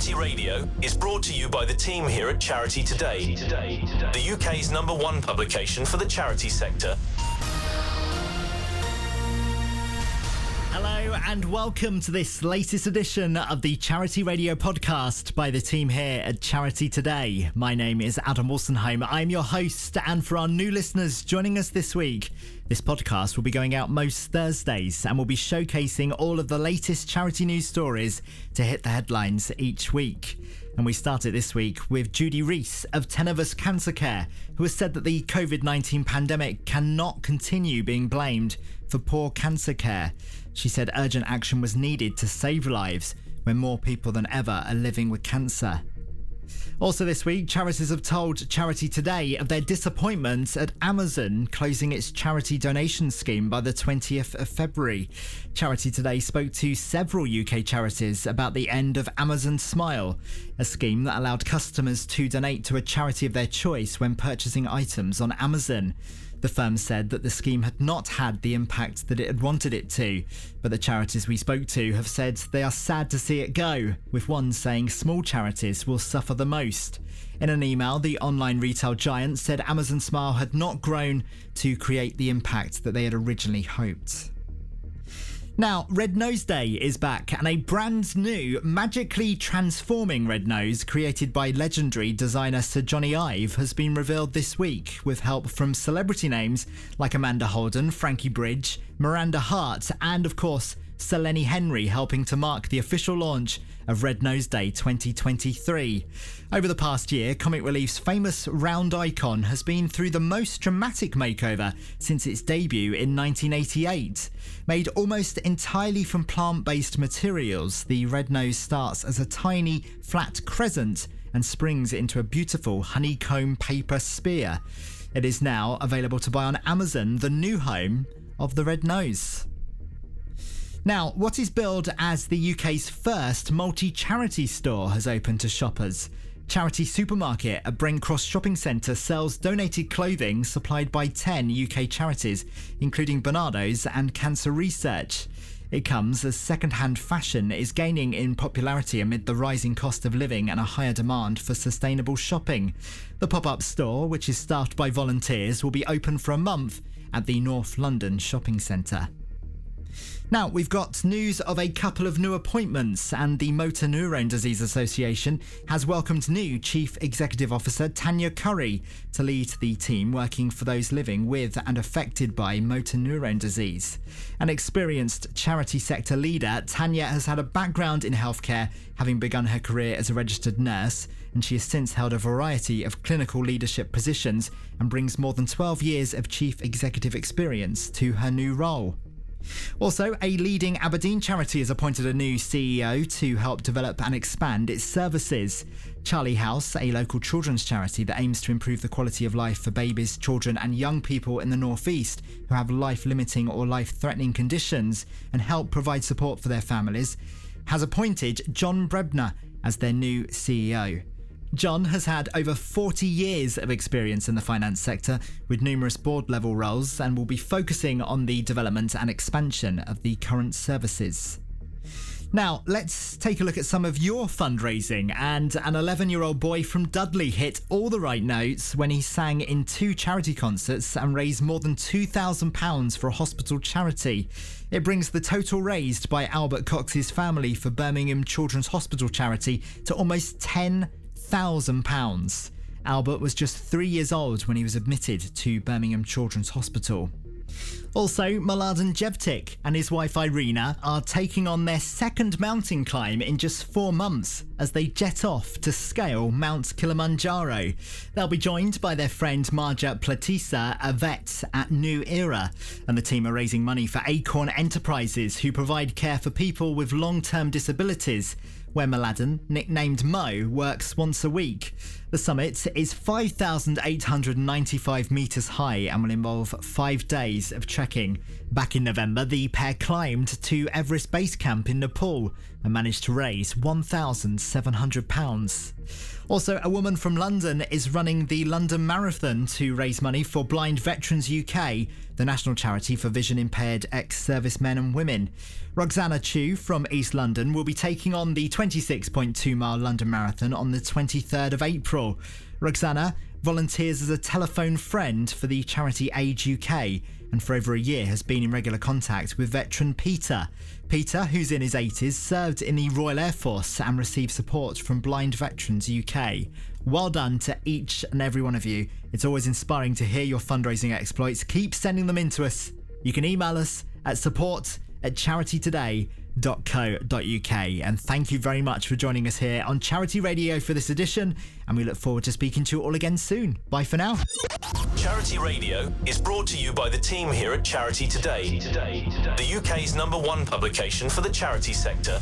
Charity Radio is brought to you by the team here at Charity Today, the UK's number one publication for the charity sector. Hello and welcome to this latest edition of the Charity Radio podcast by the team here at Charity Today. My name is Adam Wolstenholme. I'm your host, and for our new listeners joining us this week, this podcast will be going out most Thursdays and we'll be showcasing all of the latest charity news stories to hit the headlines each week. And we started this week with Judi Rhys of Tenovus Cancer Care, who has said that the COVID 19 pandemic cannot continue being blamed for poor cancer care. She said urgent action was needed to save lives when more people than ever are living with cancer. Also, this week, charities have told Charity Today of their disappointment at Amazon closing its charity donation scheme by the 20th of February. Charity Today spoke to several UK charities about the end of Amazon Smile, a scheme that allowed customers to donate to a charity of their choice when purchasing items on Amazon. The firm said that the scheme had not had the impact that it had wanted it to, but the charities we spoke to have said they are sad to see it go, with one saying small charities will suffer the most. In an email, the online retail giant said Amazon Smile had not grown to create the impact that they had originally hoped. Now, Red Nose Day is back, and a brand new, magically transforming red nose created by legendary designer Sir Jony Ive has been revealed this week with help from celebrity names like Amanda Holden, Frankie Bridge, Miranda Hart, and of course, Sir Lenny Henry helping to mark the official launch of Red Nose Day 2023. Over the past year, Comic Relief's famous round icon has been through the most dramatic makeover since its debut in 1988. Made almost entirely from plant based materials, the Red Nose starts as a tiny, flat crescent and springs into a beautiful honeycomb paper spear. It is now available to buy on Amazon, the new home of the Red Nose. Now, what is billed as the UK's first multi charity store has opened to shoppers. Charity Supermarket at Brent Cross Shopping Centre sells donated clothing supplied by 10 UK charities, including Barnardo's and Cancer Research. It comes as second-hand fashion is gaining in popularity amid the rising cost of living and a higher demand for sustainable shopping. The pop-up store, which is staffed by volunteers, will be open for a month at the North London Shopping Centre. Now, we've got news of a couple of new appointments, and the Motor Neurone Disease Association has welcomed new Chief Executive Officer Tanya Curry to lead the team working for those living with and affected by motor neurone disease. An experienced charity sector leader, Tanya has had a background in healthcare, having begun her career as a registered nurse, and she has since held a variety of clinical leadership positions and brings more than 12 years of chief executive experience to her new role. Also, a leading Aberdeen charity has appointed a new CEO to help develop and expand its services. Charlie House, a local children's charity that aims to improve the quality of life for babies, children, and young people in the Northeast who have life limiting or life threatening conditions and help provide support for their families, has appointed John Brebner as their new CEO. John has had over 40 years of experience in the finance sector with numerous board level roles and will be focusing on the development and expansion of the current services. Now, let's take a look at some of your fundraising. And an 11 year old boy from Dudley hit all the right notes when he sang in two charity concerts and raised more than £2,000 for a hospital charity. It brings the total raised by Albert Cox's family for Birmingham Children's Hospital charity to almost 10 £1,000. Albert was just three years old when he was admitted to Birmingham Children's Hospital. Also, Mladen Jevtic and his wife Irina are taking on their second mountain climb in just four months as they jet off to scale Mount Kilimanjaro. They'll be joined by their friend Marja Platisa, a vet at New Era, and the team are raising money for Acorn Enterprises, who provide care for people with long term disabilities where Mladen, nicknamed Mo, works once a week. The summit is 5,895 metres high and will involve five days of trekking. Back in November, the pair climbed to Everest Base Camp in Nepal and managed to raise £1,700. Also, a woman from London is running the London Marathon to raise money for Blind Veterans UK, the national charity for vision impaired ex servicemen and women. Roxana Chu from East London will be taking on the 26.2 mile London Marathon on the 23rd of April. Roxana volunteers as a telephone friend for the charity Age UK and for over a year has been in regular contact with veteran Peter. Peter, who's in his 80s, served in the Royal Air Force and received support from Blind Veterans UK. Well done to each and every one of you. It's always inspiring to hear your fundraising exploits. Keep sending them in to us. You can email us at support at charitytoday.co.uk. And thank you very much for joining us here on Charity Radio for this edition. And we look forward to speaking to you all again soon. Bye for now. Charity Radio is brought to you by the team here at Charity Today, the UK's number one publication for the charity sector.